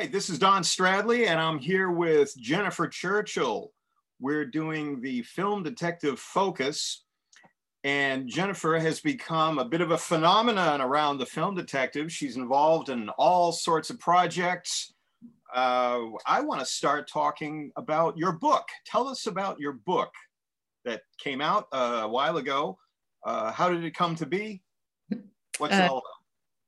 Right, this is Don Stradley, and I'm here with Jennifer Churchill. We're doing the Film Detective Focus, and Jennifer has become a bit of a phenomenon around the Film Detective. She's involved in all sorts of projects. Uh, I want to start talking about your book. Tell us about your book that came out uh, a while ago. Uh, how did it come to be? What's it Uh, all about?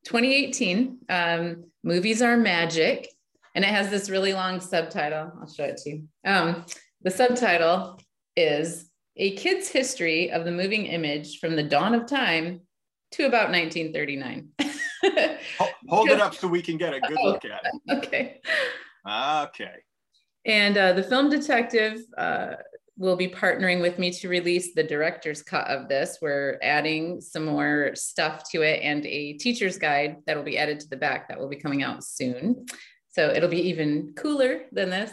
2018 um, movies are magic and it has this really long subtitle i'll show it to you um, the subtitle is a kid's history of the moving image from the dawn of time to about 1939 Ho- Hold it up so we can get a good look at it. okay Okay. and uh, the film detective uh, will be partnering with me to release the director's cut of this. We're adding some more stuff to it and a teacher's guide that will be added to the back that will be coming out soon. So it'll be even cooler than this.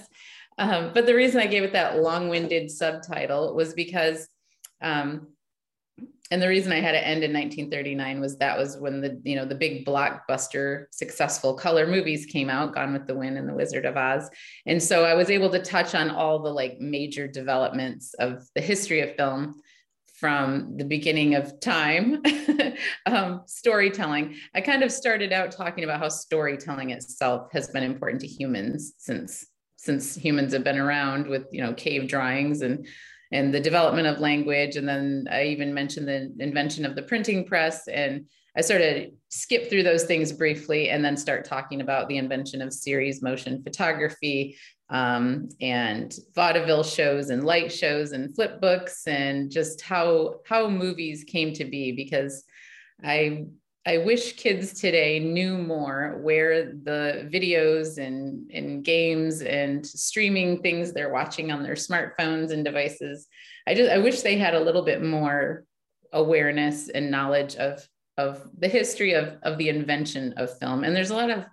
Um, but the reason I gave it that long winded subtitle was because um, and the reason I had it end in 1939 was that was when the you know the big blockbuster successful color movies came out, Gone with the Wind and The Wizard of Oz, and so I was able to touch on all the like major developments of the history of film from the beginning of time um, storytelling. I kind of started out talking about how storytelling itself has been important to humans since since humans have been around with you know cave drawings and and the development of language. And then i even mentioned the invention of the printing press. And i sort of skip through those things briefly and then start talking about the invention of series motion photography um, and vaudeville shows and light shows and flip books and just how how movies came to be because i I wish kids today knew more where the videos and, and games and streaming things they're watching on their smartphones and devices. I just I wish they had a little bit more awareness and knowledge of of the history of, of the invention of film. And there's a lot of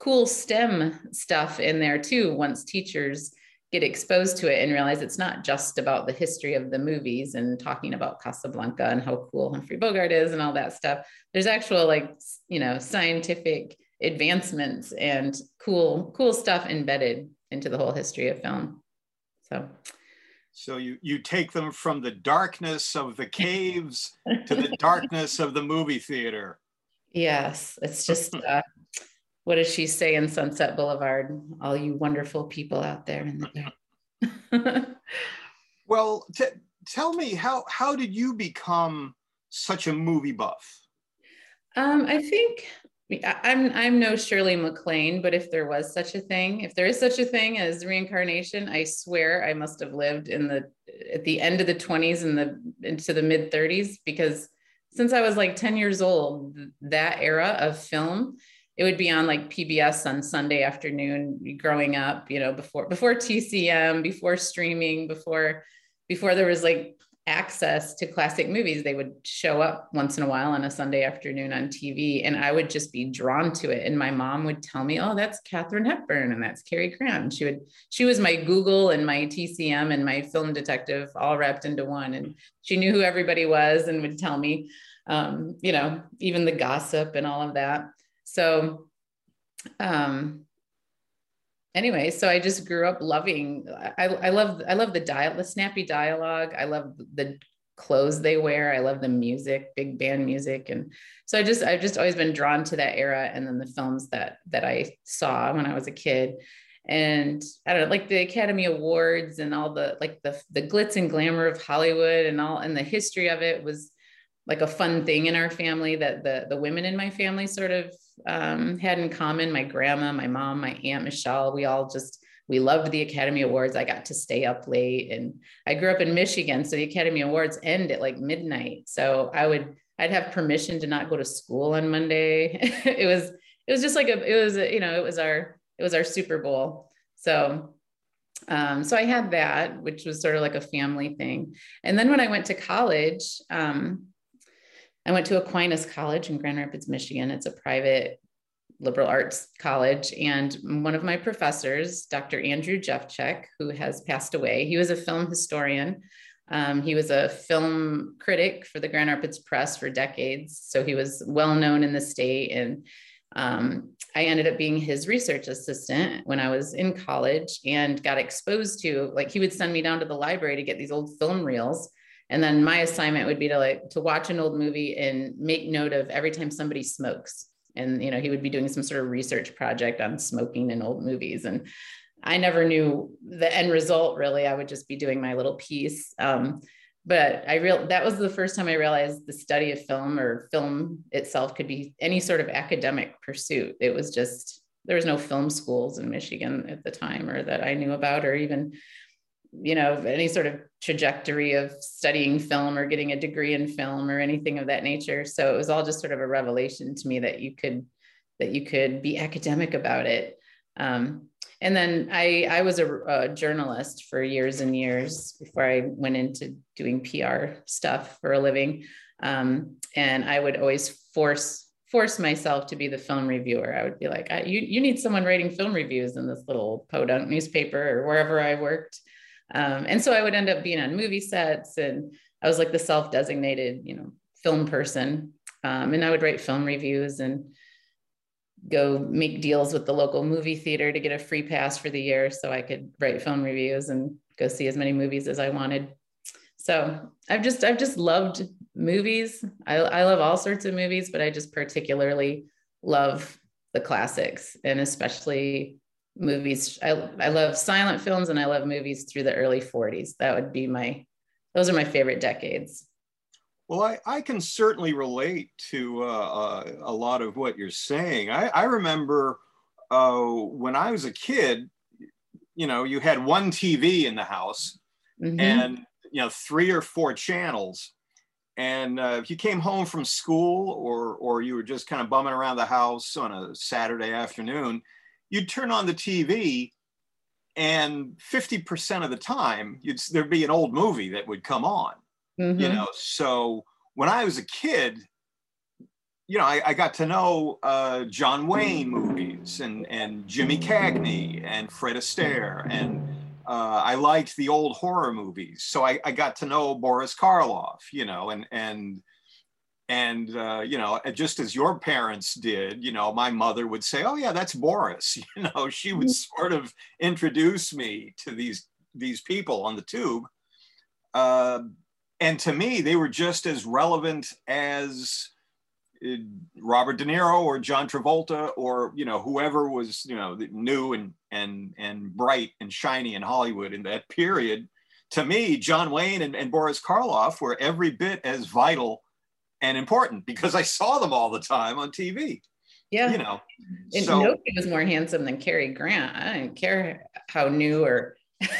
cool STEM stuff in there too, once teachers get exposed to it and realize it's not just about the history of the movies and talking about Casablanca and how cool Humphrey Bogart is and all that stuff. There's actual like, you know, scientific advancements and cool, cool stuff embedded into the whole history of film. So So you you take them from the darkness of the caves to the darkness of the movie theater. yes, it's just uh, what does she say in Sunset Boulevard? All you wonderful people out there in the dark. Well, t- tell me how how did you become such a movie buff? Um, I think I'm I'm no Shirley MacLaine, but if there was such a thing, if there is such a thing as reincarnation, I swear I must have lived in the at the end of the 20s and the into the mid 30s because since I was like 10 years old, that era of film, it would be on like PBS on Sunday afternoon growing up, you know, before before TCM, before streaming, before before there was like access to classic movies, they would show up once in a while on a Sunday afternoon on TV, and I would just be drawn to it. And my mom would tell me, "Oh, that's Katharine Hepburn, and that's Cary Grant." She would, she was my Google and my TCM and my film detective all wrapped into one, and she knew who everybody was and would tell me, um, you know, even the gossip and all of that. So, um, anyway, so I just grew up loving. I, I love I love the dial the snappy dialogue. I love the clothes they wear. I love the music, big band music. And so I just, I've just always been drawn to that era. And then the films that, that I saw when I was a kid and I don't know, like the Academy Awards and all the, like the, the glitz and glamour of Hollywood and all, and the history of it was like a fun thing in our family that the, the women in my family sort of um, had in common. My grandma, my mom, my aunt Michelle, we all just, we loved the Academy Awards. I got to stay up late and I grew up in Michigan. So the Academy Awards end at like midnight. So I would, I'd have permission to not go to school on Monday. it was, it was just like a, it was, a, you know, it was our, it was our Super Bowl. So, um, so I had that, which was sort of like a family thing. And then when I went to college, um, I went to Aquinas College in Grand Rapids, Michigan. It's a private liberal arts college. And one of my professors, Dr. Andrew Jeffchek, who has passed away, he was a film historian. Um, he was a film critic for the Grand Rapids Press for decades. So he was well known in the state. And um, I ended up being his research assistant when I was in college and got exposed to, like, he would send me down to the library to get these old film reels. And then my assignment would be to like to watch an old movie and make note of every time somebody smokes. And you know he would be doing some sort of research project on smoking in old movies. And i never knew the end result really. I would just be doing my little piece. Um, but i real that was the first time i realized the study of film or film itself could be any sort of academic pursuit. It was just there was no film schools in michigan at the time or that i knew about or even you know any sort of trajectory of studying film or getting a degree in film or anything of that nature. So it was all just sort of a revelation to me that you could that you could be academic about it. Um, and then i i was a, a, journalist for years and years before i went into doing pr stuff for a living. Um, and i would always force force myself to be the film reviewer. I would be like you, you need someone writing film reviews in this little podunk newspaper or wherever i worked um, and so I would end up being on movie sets and I was like the self designated, you know, film person. Um, and I would write film reviews and go make deals with the local movie theater to get a free pass for the year so I could write film reviews and go see as many movies as I wanted. So I've just I've just loved movies. I, I love all sorts of movies, but I just particularly love the classics and especially movies. I, I love silent films and I love movies through the early 40s. That would be my, those are my favorite decades. Well, I, I can certainly relate to uh, uh, a lot of what you're saying. I, I remember uh, when I was a kid, you know, you had one TV in the house mm-hmm. and, you know, three or four channels. And uh, if you came home from school or, or you were just kind of bumming around the house on a Saturday afternoon, you'd turn on the TV and 50% of the time there'd be an old movie that would come on, mm-hmm. you know? So when I was a kid, you know, I, I got to know uh, John Wayne movies and, and Jimmy Cagney and Fred Astaire. And uh, I liked the old horror movies. So I, I got to know Boris Karloff, you know, and, and and uh, you know just as your parents did you know my mother would say oh yeah that's boris you know she would mm-hmm. sort of introduce me to these these people on the tube uh, and to me they were just as relevant as uh, robert de niro or john travolta or you know whoever was you know new and and and bright and shiny in hollywood in that period to me john wayne and, and boris karloff were every bit as vital and important because I saw them all the time on TV. Yeah. You know, and so, nobody was more handsome than Cary Grant. I didn't care how new or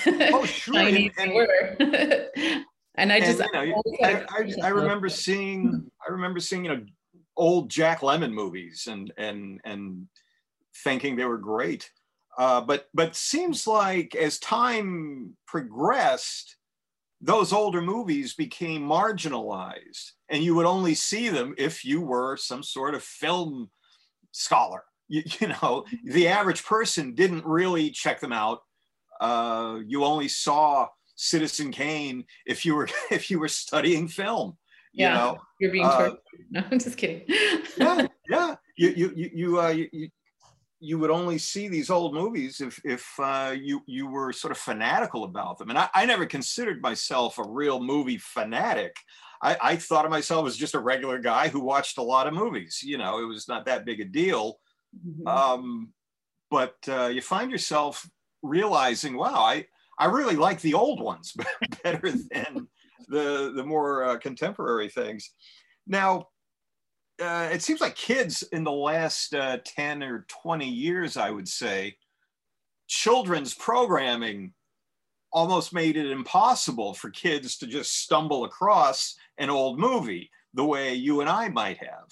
oh, sure. and, and, were. and I just, and, you know, I, I, I, remember seeing, I remember seeing, you know, old Jack Lemmon movies and, and, and thinking they were great. Uh, but, but seems like as time progressed, those older movies became marginalized and you would only see them if you were some sort of film scholar. You, you know the average person didn't really check them out. Uh, you only saw citizen kane if you were if you were studying film you yeah, know? you're being uh, no i'm just kidding. yeah yeah. You you you, you uh you, you would only see these old movies if if uh, you you were sort of fanatical about them. And I, I never considered myself a real movie fanatic. I, I, thought of myself as just a regular guy who watched a lot of movies. You know, it was not that big a deal. Mm-hmm. Um, but uh, you find yourself realizing, wow, I I really like the old ones better than the the more uh, contemporary things. Now, uh, it seems like kids in the last uh, 10 or 20 years, I would say, children's programming almost made it impossible for kids to just stumble across an old movie the way you and I might have.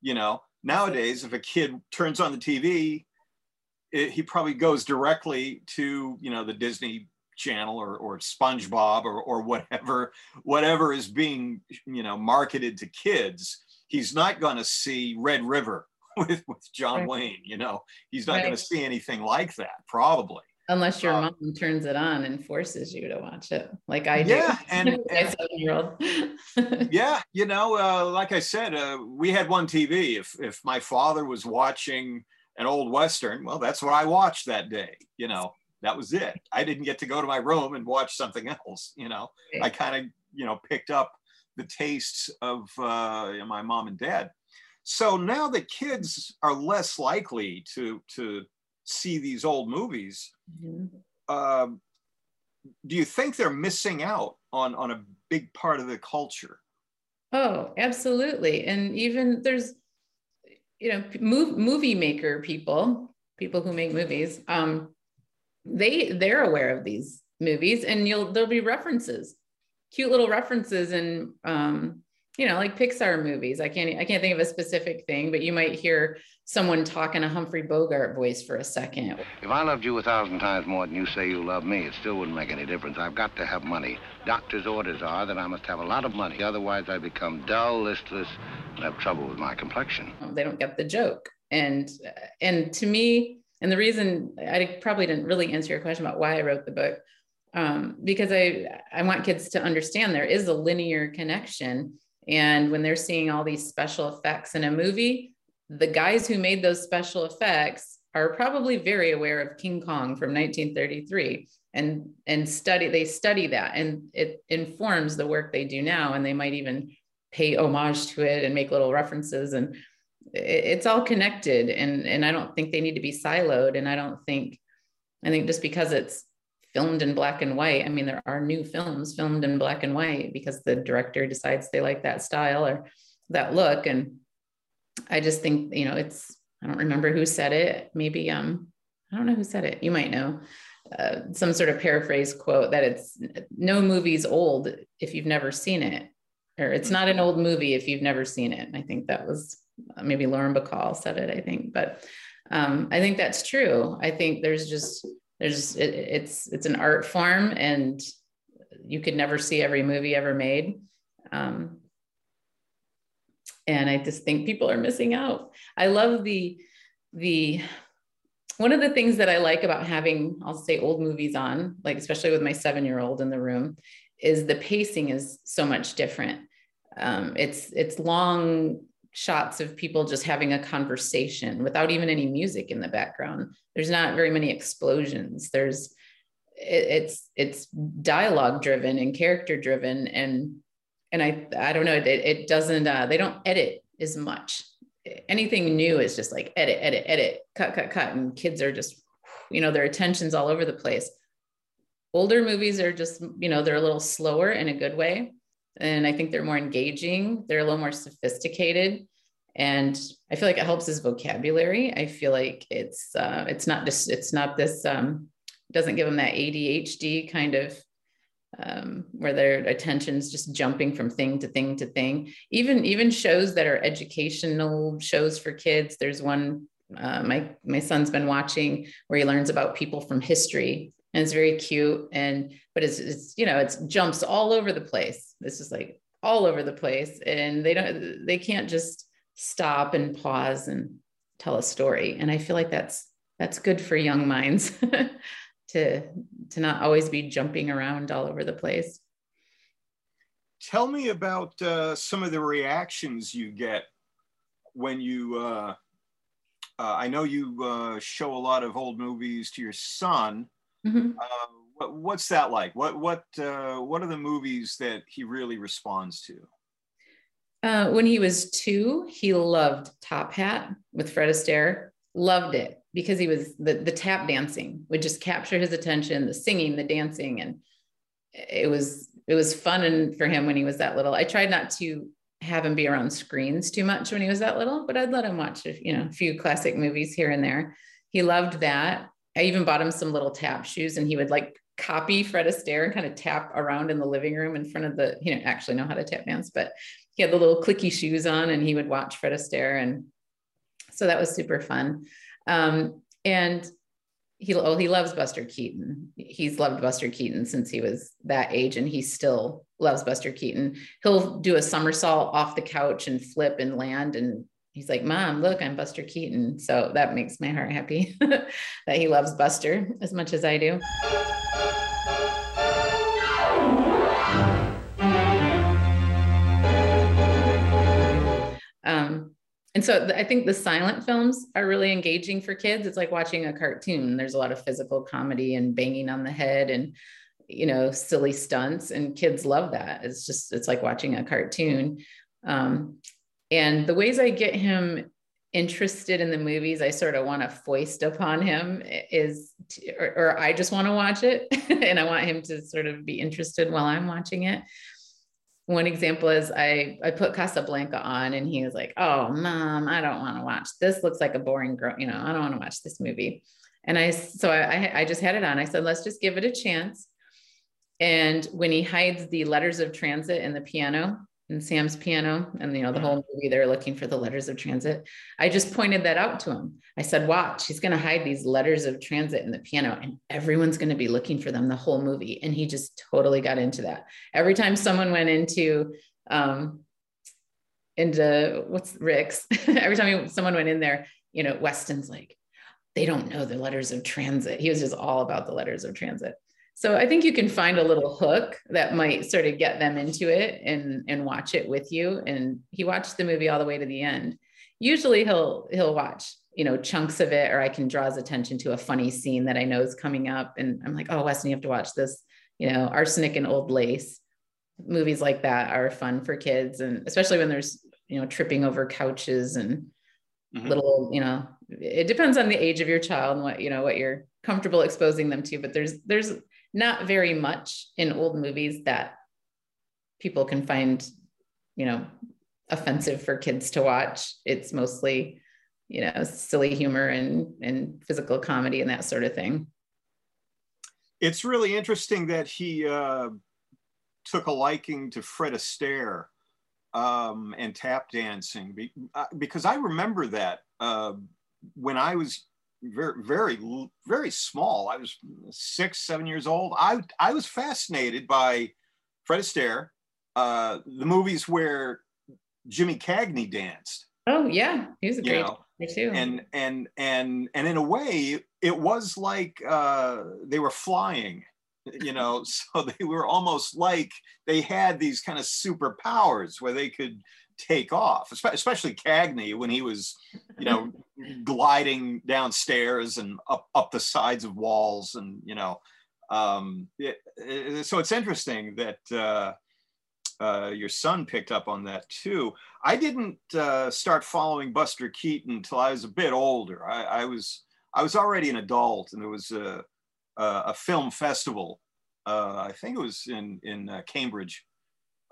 You know, nowadays, if a kid turns on the TV, it, he probably goes directly to, you know, the Disney channel or, or SpongeBob or, or whatever, whatever is being, you know, marketed to kids he's not going to see Red River with, with John right. Wayne. You know, he's not right. going to see anything like that, probably. Unless your um, mom turns it on and forces you to watch it, like I do. Yeah, and, and old. yeah, you know, uh, like I said, uh, we had one TV. If if my father was watching an old western, well, that's what I watched that day. You know, that was it. I didn't get to go to my room and watch something else. You know, I kind of you know picked up the tastes of uh, my mom and dad. So now the kids are less likely to to see these old movies. Mm-hmm. Uh, do you think they're missing out on on a big part of the culture? Oh, absolutely. And even there's, you know, move, movie maker people, people who make movies. Um, they they're aware of these movies, and you'll there'll be references cute little references and um, you know like pixar movies. I can't i can't think of a specific thing but you might hear someone talking in a humphrey bogart voice for a second. If i loved you a thousand times more than you say you love me it still wouldn't make any difference. I've got to have money. Doctor's orders are that i must have a lot of money otherwise i become dull listless and have trouble with my complexion. They don't get the joke. And and to me and the reason i probably didn't really answer your question about why i wrote the book um, because I I want kids to understand there is a linear connection, and when they're seeing all these special effects in a movie, the guys who made those special effects are probably very aware of King Kong from 1933 and and study they study that and it informs the work they do now. And they might even pay homage to it and make little references. And it's all connected. And and I don't think they need to be siloed. And I don't think I think just because it's filmed in black and white. I mean, there are new films filmed in black and white because the director decides they like that style or that look. And I just think, you know, it's, I don't remember who said it. Maybe, um, I don't know who said it. You might know. Uh, some sort of paraphrase quote that it's no movie's old if you've never seen it, or it's not an old movie if you've never seen it. I think that was uh, maybe Lauren Bacall said it. I think, but um, I think that's true. I think there's just there's it, it's it's an art form and you could never see every movie ever made. Um, and i just think people are missing out. I love the the one of the things that i like about having i'll say old movies on like especially with my seven year old in the room is the pacing is so much different. Um, it's it's long shots of people just having a conversation without even any music in the background. There's not very many explosions. There's it, it's it's dialogue driven and character driven and and I I don't know it, it doesn't uh, they don't edit as much. Anything new is just like edit edit edit cut cut cut and kids are just you know their attention's all over the place. Older movies are just you know they're a little slower in a good way and I think they're more engaging. They're a little more sophisticated, and I feel like it helps his vocabulary. I feel like it's uh, it's not just it's not this um, doesn't give him that ADHD kind of um, where their attention's just jumping from thing to thing to thing. Even even shows that are educational shows for kids. There's one uh, my my son's been watching where he learns about people from history and it's very cute and but it's, it's you know it's jumps all over the place it's just like all over the place and they don't they can't just stop and pause and tell a story and i feel like that's that's good for young minds to to not always be jumping around all over the place tell me about uh, some of the reactions you get when you uh, uh, I know you uh, show a lot of old movies to your son. Mhm. Uh, what, what's that like? What what uh, what are the movies that he really responds to? Uh, when he was two, he loved Top Hat with Fred Astaire. Loved it because he was the the tap dancing would just capture his attention, the singing, the dancing, and it was it was fun and for him when he was that little. I tried not to have him be around screens too much when he was that little, but I'd let him watch you know a few classic movies here and there. He loved that. I even bought him some little tap shoes, and he would like copy Fred Astaire and kind of tap around in the living room in front of the. He didn't actually know how to tap dance, but he had the little clicky shoes on, and he would watch Fred Astaire, and so that was super fun. Um, and he oh he loves Buster Keaton. He's loved Buster Keaton since he was that age, and he still loves Buster Keaton. He'll do a somersault off the couch and flip and land, and he's like, "Mom, look, I'm Buster Keaton." So that makes my heart happy that he loves Buster as much as I do. Um, and so I think the silent films are really engaging for kids. It's like watching a cartoon. There's a lot of physical comedy and banging on the head and you know silly stunts, and kids love that. It's just it's like watching a cartoon. Um, and the ways I get him interested in the movies I sort of want to foist upon him is, to, or, or I just want to watch it, and I want him to sort of be interested while I'm watching it one example is I I put Casablanca on and he was like, "Oh, mom, I don't want to watch. This looks like a boring girl, you know, I don't want to watch this movie." And I so I I just had it on. I said, "Let's just give it a chance." And when he hides the letters of transit in the piano, in Sam's piano, and you know the whole movie they're looking for the letters of transit, I just pointed that out to him. I said, "Watch, he's going to hide these letters of transit in the piano, and everyone's going to be looking for them the whole movie." And he just totally got into that. Every time someone went into um, into what's Rick's, every time someone went in there, you know, Weston's like, they don't know the letters of transit. He was just all about the letters of transit. So I think you can find a little hook that might sort of get them into it and and watch it with you. And he watched the movie all the way to the end. Usually he'll he'll watch you know chunks of it, or I can draw his attention to a funny scene that I know is coming up, and I'm like, oh Weston, you have to watch this. You know, arsenic and old lace. Movies like that are fun for kids, and especially when there's you know tripping over couches and Mhm. little you know it depends on the age of your child and what you know what you're comfortable exposing them to but there's there's not very much in old movies that people can find you know offensive for kids to watch. It's mostly you know silly humor and and physical comedy and that sort of thing. It's really interesting that he uh, took a liking to Fred Astaire um, and tap dancing uh, because I remember that uh, when I was very, very, very small. I was six, seven years old. I I was fascinated by Fred Astaire, uh, the movies where Jimmy Cagney danced. oh yeah he was a great actor too and and and and in a way it was like uh they were flying you know so they were almost like they had these kind of superpowers where they could take off especially cagney when he was you know gliding downstairs and up up the sides of walls and you know um it, it- so it's interesting that uh uh, your son picked up on that too. I didn't uh, start following Buster Keaton until I was a bit older. I, I was I was already an adult, and there was a a, a film festival. Uh, I think it was in in uh, Cambridge,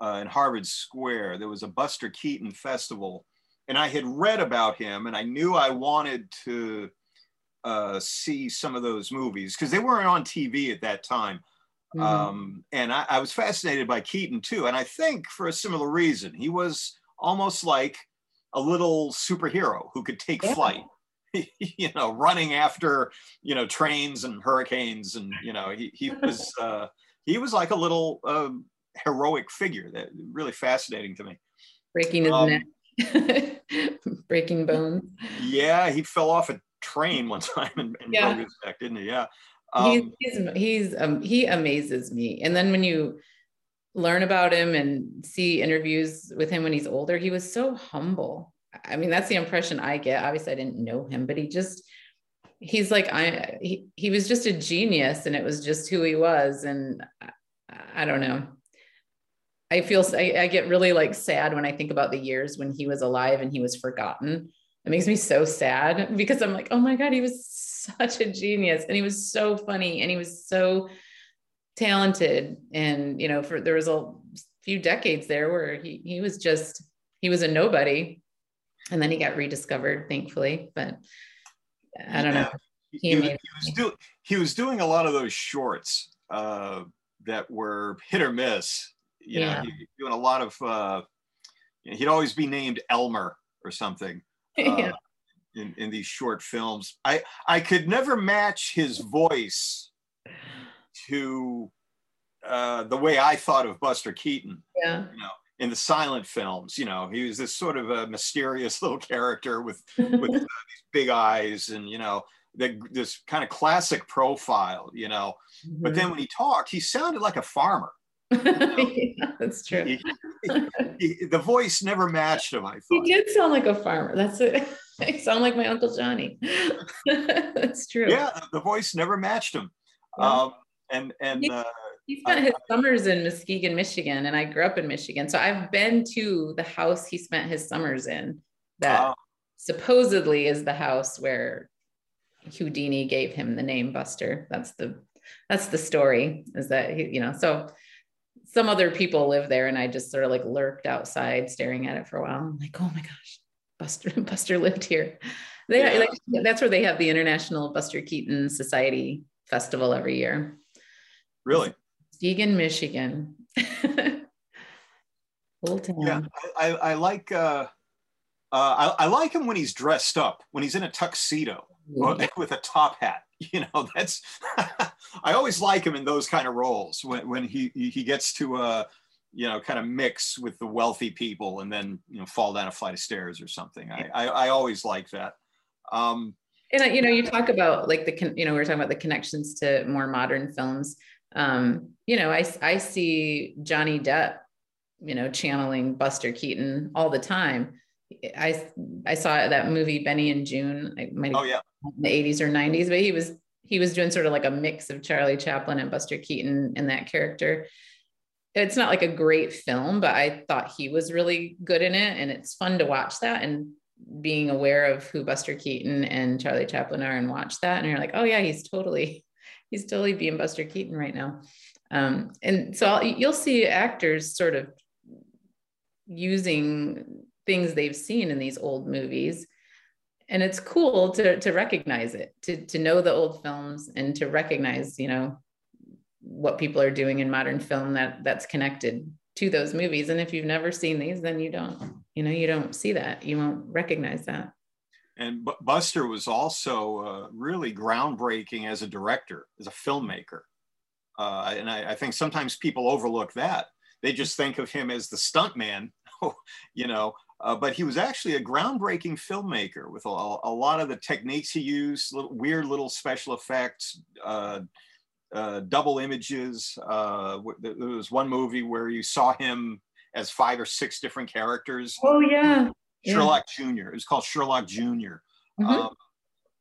uh, in Harvard Square. There was a Buster Keaton festival, and I had read about him, and I knew I wanted to uh, see some of those movies because they weren't on TV at that time. Mhm. Um, and I, I was fascinated by Keaton too. And I think for a similar reason, he was almost like a little superhero who could take Yeah. flight, you know, running after, you know, trains and hurricanes. And, you know, he, he was, uh, he was like a little um, heroic figure that really fascinating to me. breaking his um, neck breaking bones Yeah. He fell off a train one time and, and Yeah. broke his neck, didn't he? Yeah. he's Um, he's, he's um, he amazes me and then when you learn about him and see interviews with him when he's older he was so humble I mean, that's the impression I get. Obviously, I didn't know him, but he just he's like I he, he was just a genius and it was just who he was. And I, I don't know. I feel I, I get really like sad when I think about the years when he was alive and he was forgotten. It makes me so sad because I'm like, oh my God, he was such a genius and he was so funny and he was so talented. And, you know, for there was a few decades there where he, he was just, he was a nobody. And then he got rediscovered, thankfully. But I don't know. He, he, was, he, was do, he was doing a lot of those shorts uh, that were hit or miss. You yeah. know, he, doing a lot of, uh, he'd always be named Elmer or something. Uh, yeah. in, in these short films. I, I could never match his voice to uh, the way I thought of Buster Keaton. Yeah. You know, in the silent films, you know, he was this sort of a mysterious little character with with uh, these big eyes and you know the, this kind of classic profile, you know. Mm-hmm. But then when he talked, he sounded like a farmer. Yeah, that's true. He, he, he, the voice never matched him. I thought he did sound like a farmer. That's it. I sound like my uncle Johnny. that's true. Yeah, the voice never matched him. Yeah. Um, and and uh, he spent I, his summers in Muskegon, Michigan, and I grew up in Michigan, so I've been to the house he spent his summers in. That supposedly is the house where Houdini gave him the name Buster. That's the that's the story. Is that he, you know so some other people live there, and I just sort of like lurked outside staring at it for a while. I'm like, oh my gosh, Buster Buster lived here. They yeah. like, that's where they have the International Buster Keaton Society Festival every year. Really? Muskegon, Michigan. Old town. Yeah, I, I like uh, uh, I, I, like him when he's dressed up, when he's in a tuxedo yeah. with a top hat. You know, that's I always like him in those kind of roles when, when he he gets to uh, you know kind of mix with the wealthy people and then you know fall down a flight of stairs or something. I I, I always like that. Um, and you know, you talk about like the you know we are talking about the connections to more modern films. Um, you know, I I see Johnny Depp, you know, channeling Buster Keaton all the time. I I saw that movie Benny and Joon. I might oh yeah, in the 80s or 90s, but he was he was doing sort of like a mix of Charlie Chaplin and Buster Keaton in that character. It's not like a great film, but I thought he was really good in it, and it's fun to watch that and being aware of who Buster Keaton and Charlie Chaplin are and watch that, and you're like, oh yeah, he's totally he's totally being Buster Keaton right now. Um, and so I'll, you'll see actors sort of using things they've seen in these old movies. And it's cool to, to recognize it, to, to know the old films and to recognize, you know, what people are doing in modern film that that's connected to those movies. And if you've never seen these, then you don't, you know, you don't see that. You won't recognize that. And B- Buster was also uh, really groundbreaking as a director, as a filmmaker. Uh, and I, I, think sometimes people overlook that. They just think of him as the stuntman, you know. Uh, but he was actually a groundbreaking filmmaker with a, a lot of the techniques he used, little, weird little special effects, uh, uh, double images. Uh, there was one movie where you saw him as five or six different characters. Oh yeah, Sherlock yeah. Junior. It was called Sherlock Junior. Mm-hmm. Um,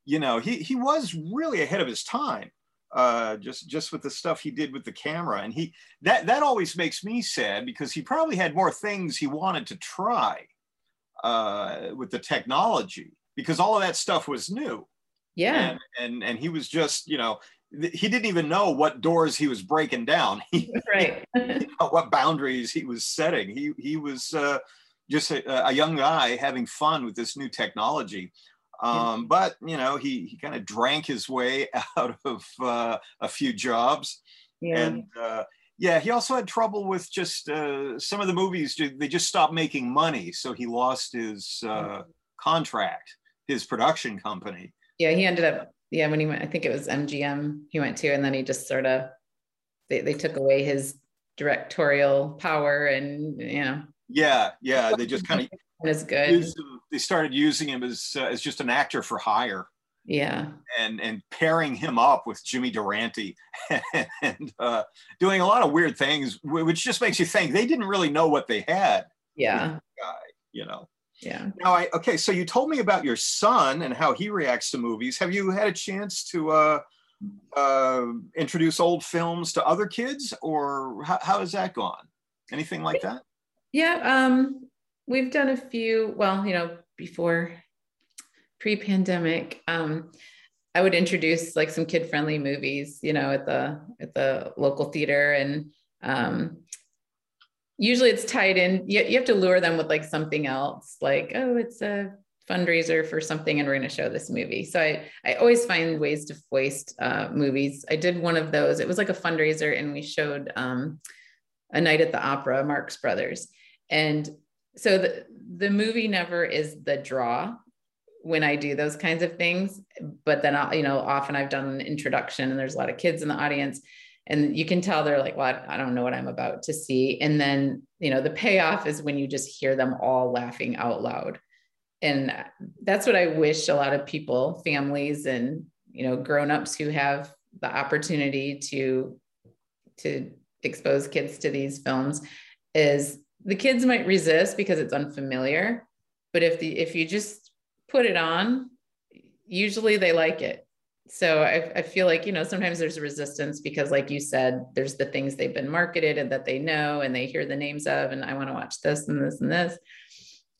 you know, he he was really ahead of his time. Uh, just just with the stuff he did with the camera, and he that that always makes me sad because he probably had more things he wanted to try uh, with the technology because all of that stuff was new. Yeah, and and, and he was just you know he didn't even know what doors he was breaking down. right. what boundaries he was setting. He he was uh, just a, a, young guy having fun with this new technology. Um, but you know, he he kind of drank his way out of uh, a few jobs, yeah. and uh, yeah, he also had trouble with just uh, some of the movies. They just stopped making money, so he lost his uh, contract, his production company. Yeah, he ended up. Yeah, when he went, I think it was MGM he went to, and then he just sort of they they took away his directorial power, and you know yeah, yeah. They just kind of is good. they started using him as uh, as just an actor for hire. Yeah. And and pairing him up with Jimmy Durante and uh, doing a lot of weird things, which just makes you think they didn't really know what they had. Yeah. Guy, you know. Yeah. Now, I okay. So you told me about your son and how he reacts to movies. Have you had a chance to uh, uh, introduce old films to other kids, or how, how has that gone? Anything like that? Yeah. Um, we've done a few. Well, you know, before pre-pandemic, um, I would introduce like some kid-friendly movies, you know, at the at the local theater, and um, usually it's tied in. You, you have to lure them with like something else, like oh, it's a fundraiser for something, and we're going to show this movie. So I I always find ways to foist uh, movies. I did one of those. It was like a fundraiser, and we showed um, a night at the opera, Marx Brothers, and so the the movie never is the draw when I do those kinds of things. But then I'll, you know, often I've done an introduction and there's a lot of kids in the audience and you can tell they're like, well, I don't know what I'm about to see. And then, you know, the payoff is when you just hear them all laughing out loud. And that's what I wish a lot of people, families and, you know, grown-ups who have the opportunity to, to expose kids to these films is the kids might resist because it's unfamiliar. But if the, if you just put it on, usually they like it. So I, I, feel like, you know, sometimes there's a resistance because, like you said, there's the things they've been marketed and that they know and they hear the names of, and I want to watch this and this and this.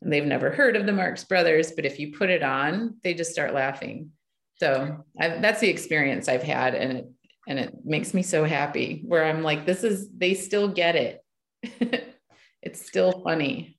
And they've never heard of the Marx Brothers, but if you put it on, they just start laughing. So I've, that's the experience I've had, and it and it makes me so happy. Where I'm like, this is they still get it. it's still funny.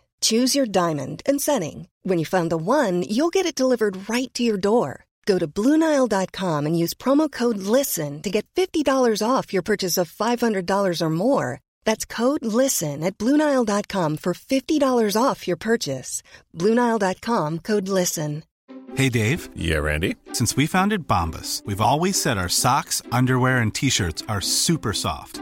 Choose your diamond and setting. When you find the one, you'll get it delivered right to your door. Go to Bluenile.com and use promo code LISTEN to get $50 off your purchase of $500 or more. That's code LISTEN at Bluenile.com for $50 off your purchase. Bluenile.com code LISTEN. Hey, Dave. Yeah, Randy. Since we founded Bombas, we've always said our socks, underwear, and t shirts are super soft.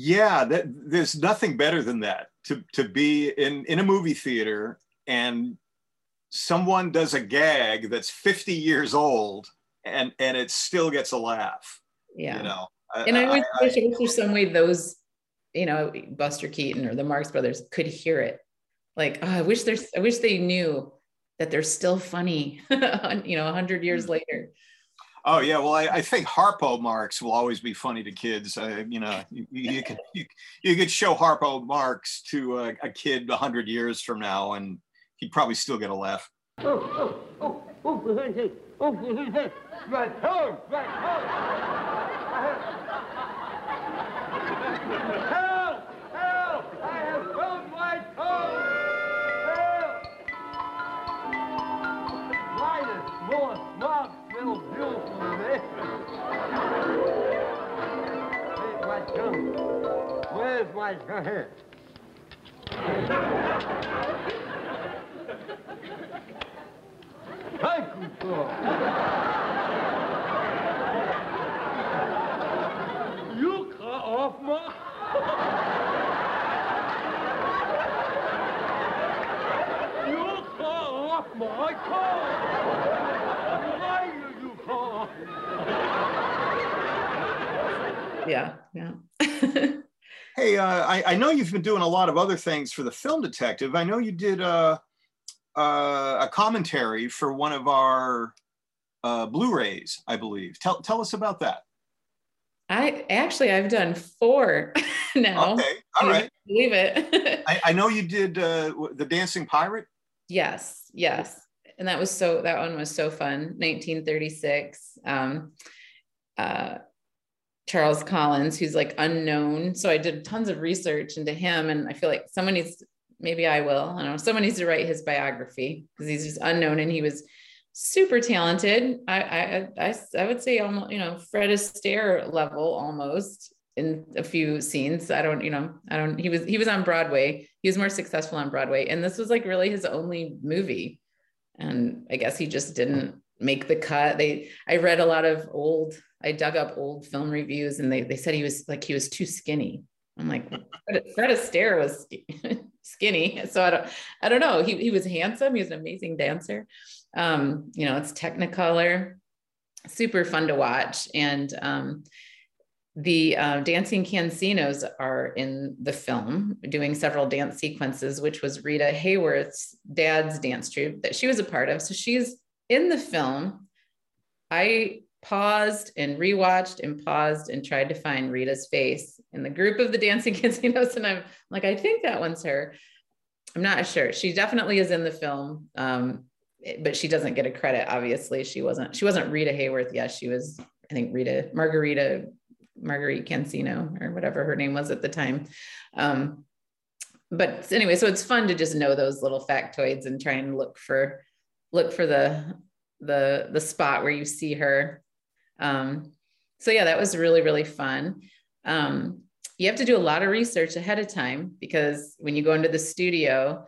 Yeah, that, there's nothing better than that to to be in in a movie theater and someone does a gag that's 50 years old and and it still gets a laugh yeah. you know and i, I wish, I, wish there's some way those you know buster keaton or the marx brothers could hear it. Like oh, i wish there's i wish they knew that they're still funny you know 100 years mm. later Oh yeah, well, I, I, think Harpo Marx will always be funny to kids. Uh, you know, you, you could you, you, could show Harpo Marx to a, a kid hundred years from now, and he'd probably still get a laugh. Oh, oh, oh, oh, oh, oh, right home, right home. Help! Help! I have found my! Help! Linus, Will, Thank you, sir. You cut off my... off my car! Why you off... yeah, yeah. hey, uh, I, I know you've been doing a lot of other things for the Film Detective. I know you did uh, uh, a commentary for one of our uh, Blu-rays, I believe. Tell tell us about that. I actually I've done four now. Okay, all right. Believe it. I, I know you did uh, the Dancing Pirate. Yes, yes, and that was so. That one was so fun. 1936. Um, uh, Charles Collins, who's like unknown. So I did tons of research into him, and I feel like someone needs. Maybe I will. I don't know. Someone needs to write his biography because he's just unknown, and he was super talented. I, I I I would say almost you know Fred Astaire level almost in a few scenes. I don't you know I don't he was he was on Broadway. He was more successful on Broadway, and this was like really his only movie. And I guess he just didn't make the cut. They I read a lot of old. I dug up old film reviews, and they they said he was like he was too skinny. I'm like Fred, Astaire was skinny, so I don't I don't know. He he was handsome. He was an amazing dancer um, you know, it's Technicolor, super fun to watch. And um, the uh, dancing cansinos are in the film doing several dance sequences, which was Rita Hayworth's dad's dance troupe that she was a part of. So she's in the film. I paused and rewatched and paused and tried to find Rita's face in the group of the dancing Cansinos. And I'm like, I think that one's her. I'm not sure. She definitely is in the film. Um, but she doesn't get a credit. Obviously, she wasn't. She wasn't Rita Hayworth. Yes, she was. I think Rita Margarita Marguerite Cansino or whatever her name was at the time. Um, but anyway, so it's fun to just know those little factoids and try and look for look for the the the spot where you see her. Um, so yeah, that was really really fun. Um, you have to do a lot of research ahead of time because when you go into the studio,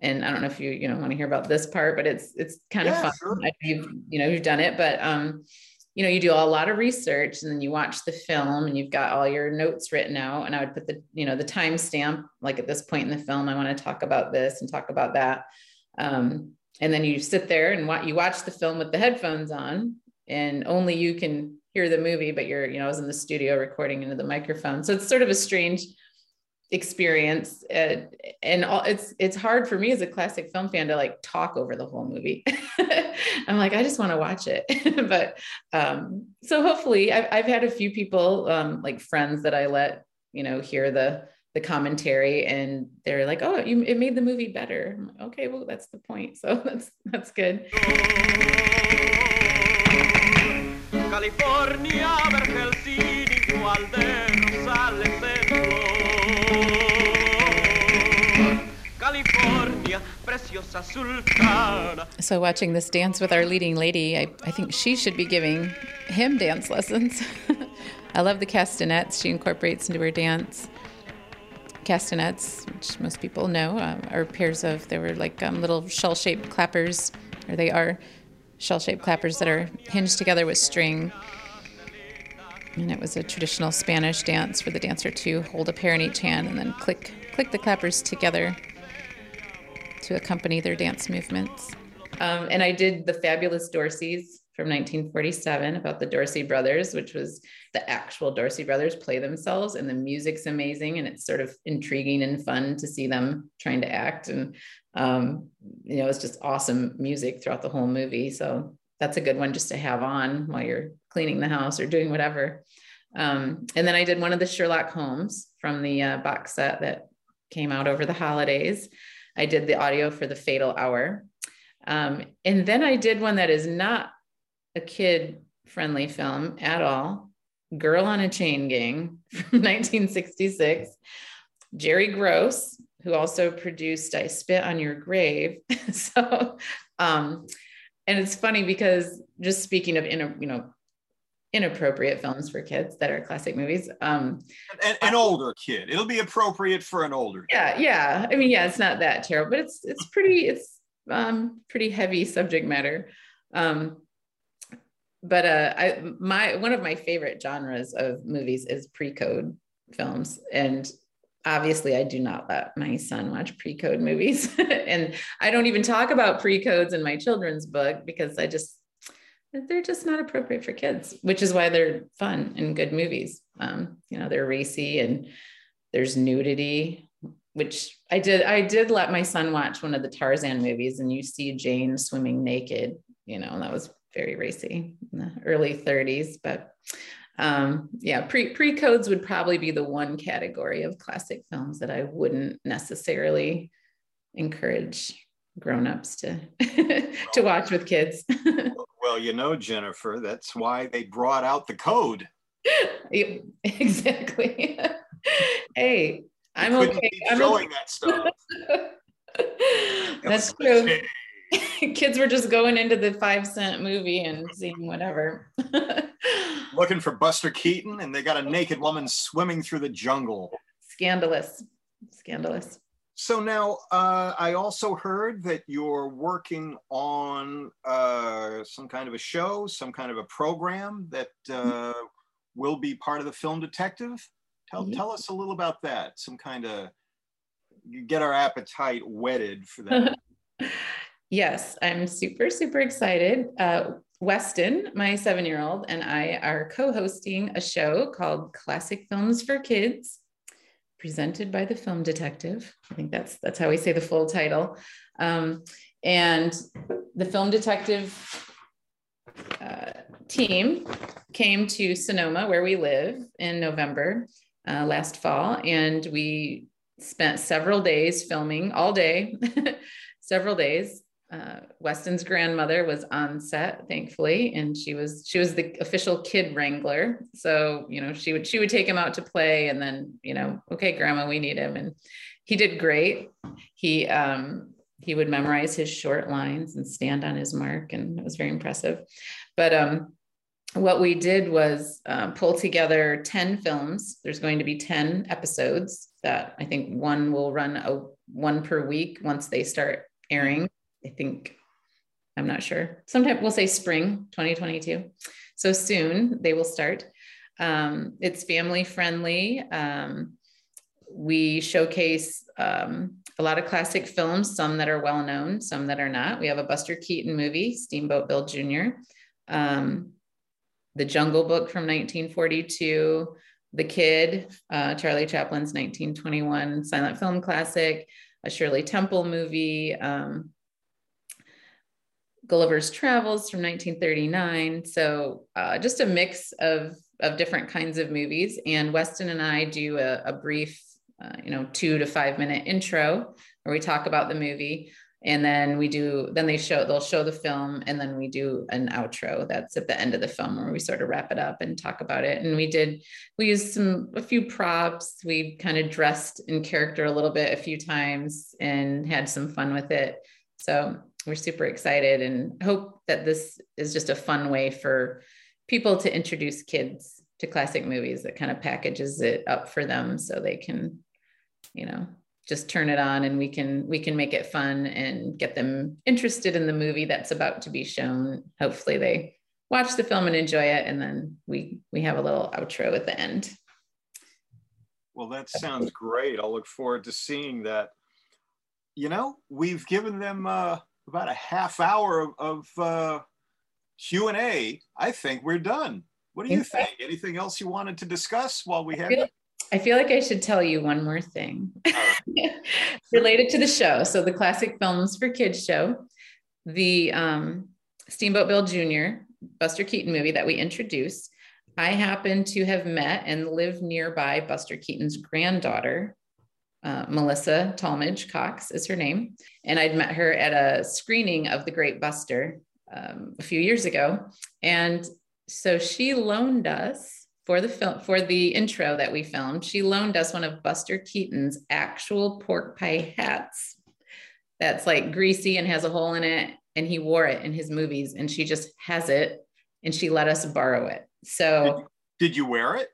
and I don't know if you you know want to hear about this part, but it's it's kind yeah, of fun. Sure. You've you know you've done it, but um, you know you do a lot of research and then you watch the film and you've got all your notes written out. And I would put the you know the timestamp like at this point in the film, I want to talk about this and talk about that. Um, and then you sit there and what you watch the film with the headphones on, and only you can hear the movie, but you're you know I was in the studio recording into the microphone, so it's sort of a strange experience. Uh, and all, it's it's hard for me as a classic film fan to like talk over the whole movie. I'm like i just want to watch it. But um so hopefully I've, I've had a few people um like friends that i let you know hear the the commentary and they're like oh you it made the movie better. Like, okay well that's the point. So that's that's good California, So, watching this dance with our leading lady, I, I think she should be giving him dance lessons. I love the castanets she incorporates into her dance. Castanets, which most people know, uh, are pairs of, they were like um, little shell shaped clappers, or they are shell shaped clappers that are hinged together with string. And it was a traditional Spanish dance for the dancer to hold a pair in each hand and then click click the clappers together to accompany their dance movements. Um, and I did the Fabulous Dorseys from 1947 about the Dorsey brothers, which was the actual Dorsey brothers play themselves, and the music's amazing, and it's sort of intriguing and fun to see them trying to act, and um, you know, it's just awesome music throughout the whole movie. So that's a good one just to have on while you're cleaning the house or doing whatever. Um, and then I did one of the Sherlock Holmes from the uh, box set that came out over the holidays. I did the audio for the Fatal Hour. Um, and then I did one that is not a kid friendly film at all Girl on a Chain Gang from 1966. Jerry Gross, who also produced I Spit on Your Grave. so, um, and it's funny because just speaking of, in a, you know, inappropriate films for kids that are classic movies. Um, an, an older kid. It'll be appropriate for an older. Kid. Yeah, yeah. I mean, yeah, it's not that terrible, but it's it's pretty it's um, pretty heavy subject matter. Um, but uh, I my one of my favorite genres of movies is pre-code films, and obviously I do not let my son watch pre-code movies, and I don't even talk about pre-codes in my children's book because I just they're just not appropriate for kids, which is why they're fun and good movies. Um, you know, they're racy and there's nudity, which I did. I did let my son watch one of the Tarzan movies, and you see Jane swimming naked. You know, that was very racy in the early 30s. But um, yeah, pre pre codes would probably be the one category of classic films that I wouldn't necessarily encourage grown-ups to to watch with kids. well, you know, Jennifer, that's why they brought out the code. exactly. hey, I'm okay. I'm showing okay. that stuff. that's true. Kids were just going into the five cent movie and seeing whatever. Looking for Buster Keaton, and they got a naked woman swimming through the jungle. Scandalous. Scandalous. So now uh, I also heard that you're working on uh, some kind of a show, some kind of a program that uh, will be part of the Film Detective. Tell, mm-hmm. tell us a little about that. Some kind of you get our appetite whetted for that. yes, I'm super super excited. Uh, Weston, my seven year old, and I are co hosting a show called Classic Films for Kids presented by the film detective. I think that's that's how we say the full title. Um, and the film detective uh, team came to Sonoma, where we live, in November uh, last fall, and we spent several days filming all day, several days uh, Weston's grandmother was on set, thankfully, and she was she was the official kid wrangler. So you know she would she would take him out to play, and then you know, okay, grandma, we need him, and he did great. He um, he would memorize his short lines and stand on his mark, and it was very impressive. But um, what we did was uh, pull together ten films. There's going to be ten episodes that I think one will run a one per week once they start airing I think, I'm not sure. Sometime we'll say spring 2022. So soon they will start. Um, it's family friendly. Um, we showcase um, a lot of classic films, some that are well known, some that are not. We have a Buster Keaton movie, Steamboat Bill Jr., um, The Jungle Book from 1942, The Kid, uh, Charlie Chaplin's 1921 silent film classic, a Shirley Temple movie, um, Gulliver's Travels from 1939. So uh, just a mix of, of different kinds of movies. And Weston and I do a, a brief, uh, you know, two to five minute intro where we talk about the movie. And then we do, then they show, they'll show the film and then we do an outro that's at the end of the film where we sort of wrap it up and talk about it. And we did, we used some, a few props. We kind of dressed in character a little bit a few times and had some fun with it. So we're super excited and hope that this is just a fun way for people to introduce kids to classic movies that kind of packages it up for them so they can you know just turn it on and we can we can make it fun and get them interested in the movie that's about to be shown. Hopefully they watch the film and enjoy it and then we we have a little outro at the end. Well that sounds great. I'll look forward to seeing that. You know we've given them uh about a half hour of, of uh, Q&A, I think we're done. What do you think? Anything else you wanted to discuss while we have? I feel like I should tell you one more thing related to the show. So the classic films for kids show, the um, Steamboat Bill Jr. Buster Keaton movie that we introduced. I happen to have met and live nearby Buster Keaton's granddaughter, uh, Melissa Talmadge Cox is her name. And I'd met her at a screening of The Great Buster um, a few years ago. And so she loaned us for the film, for the intro that we filmed, she loaned us one of Buster Keaton's actual pork pie hats that's like greasy and has a hole in it. And he wore it in his movies. And she just has it and she let us borrow it. So, did, did you wear it?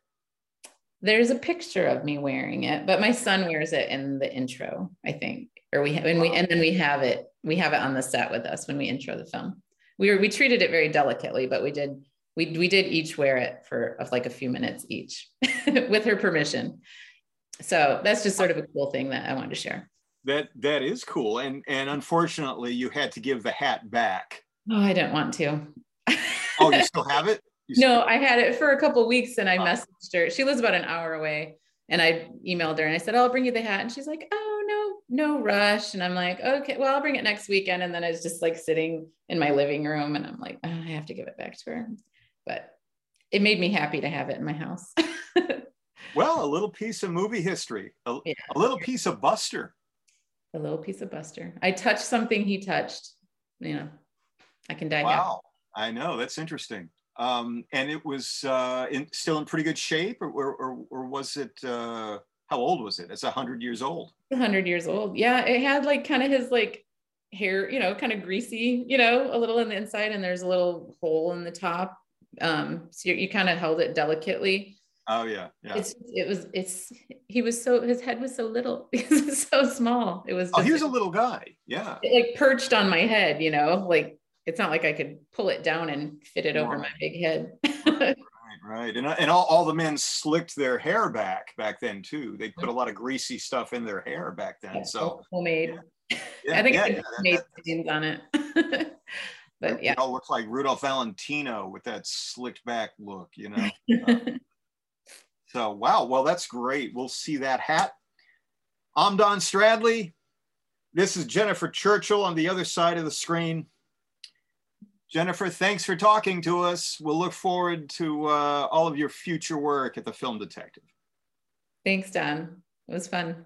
There's a picture of me wearing it, but my son wears it in the intro, I think. Or we have, and we and then we have it, we have it on the set with us when we intro the film. We were we treated it very delicately, but we did we we did each wear it for of like a few minutes each with her permission. So that's just sort of a cool thing that I wanted to share. That that is cool. And and unfortunately you had to give the hat back. Oh, I didn't want to. oh, you still have it? No, I had it for a couple weeks and I messaged her. She lives about an hour away. And I emailed her and I said, I'll bring you the hat. And she's like, oh, no, no rush. And I'm like, okay, well, I'll bring it next weekend. And then I was just like sitting in my living room and I'm like, oh, I have to give it back to her. But it made me happy to have it in my house. well, a little piece of movie history, a, yeah. a little piece of Buster. A little piece of Buster. I touched something he touched. You know, I can die. Wow. Happy. I know. That's interesting. Um, and it was uh, in, still in pretty good shape, or, or, or was it? Uh, how old was it? It's a hundred years old. hundred years old. Yeah, it had like kind of his like hair, you know, kind of greasy, you know, a little in the inside, and there's a little hole in the top. Um, so you, you kind of held it delicately. Oh yeah, yeah. It's it was it's he was so his head was so little because it's so small. It was. oh, he was a little guy. Yeah. It, like perched on my head, you know, like it's not like I could pull it down and fit it over my big head. right, right. And, and all, all the men slicked their hair back back then too. They put a lot of greasy stuff in their hair back then. So homemade. Yeah. Yeah, I think yeah, yeah, made stains on it. but yeah. It all looks like Rudolph Valentino with that slicked back look, you know. uh, so wow, well that's great. We'll see that hat. I'm Don Stradley. This is Jennifer Churchill on the other side of the screen. Jennifer, thanks for talking to us. We'll look forward to uh, all of your future work at the Film Detective. Thanks, Don. It was fun.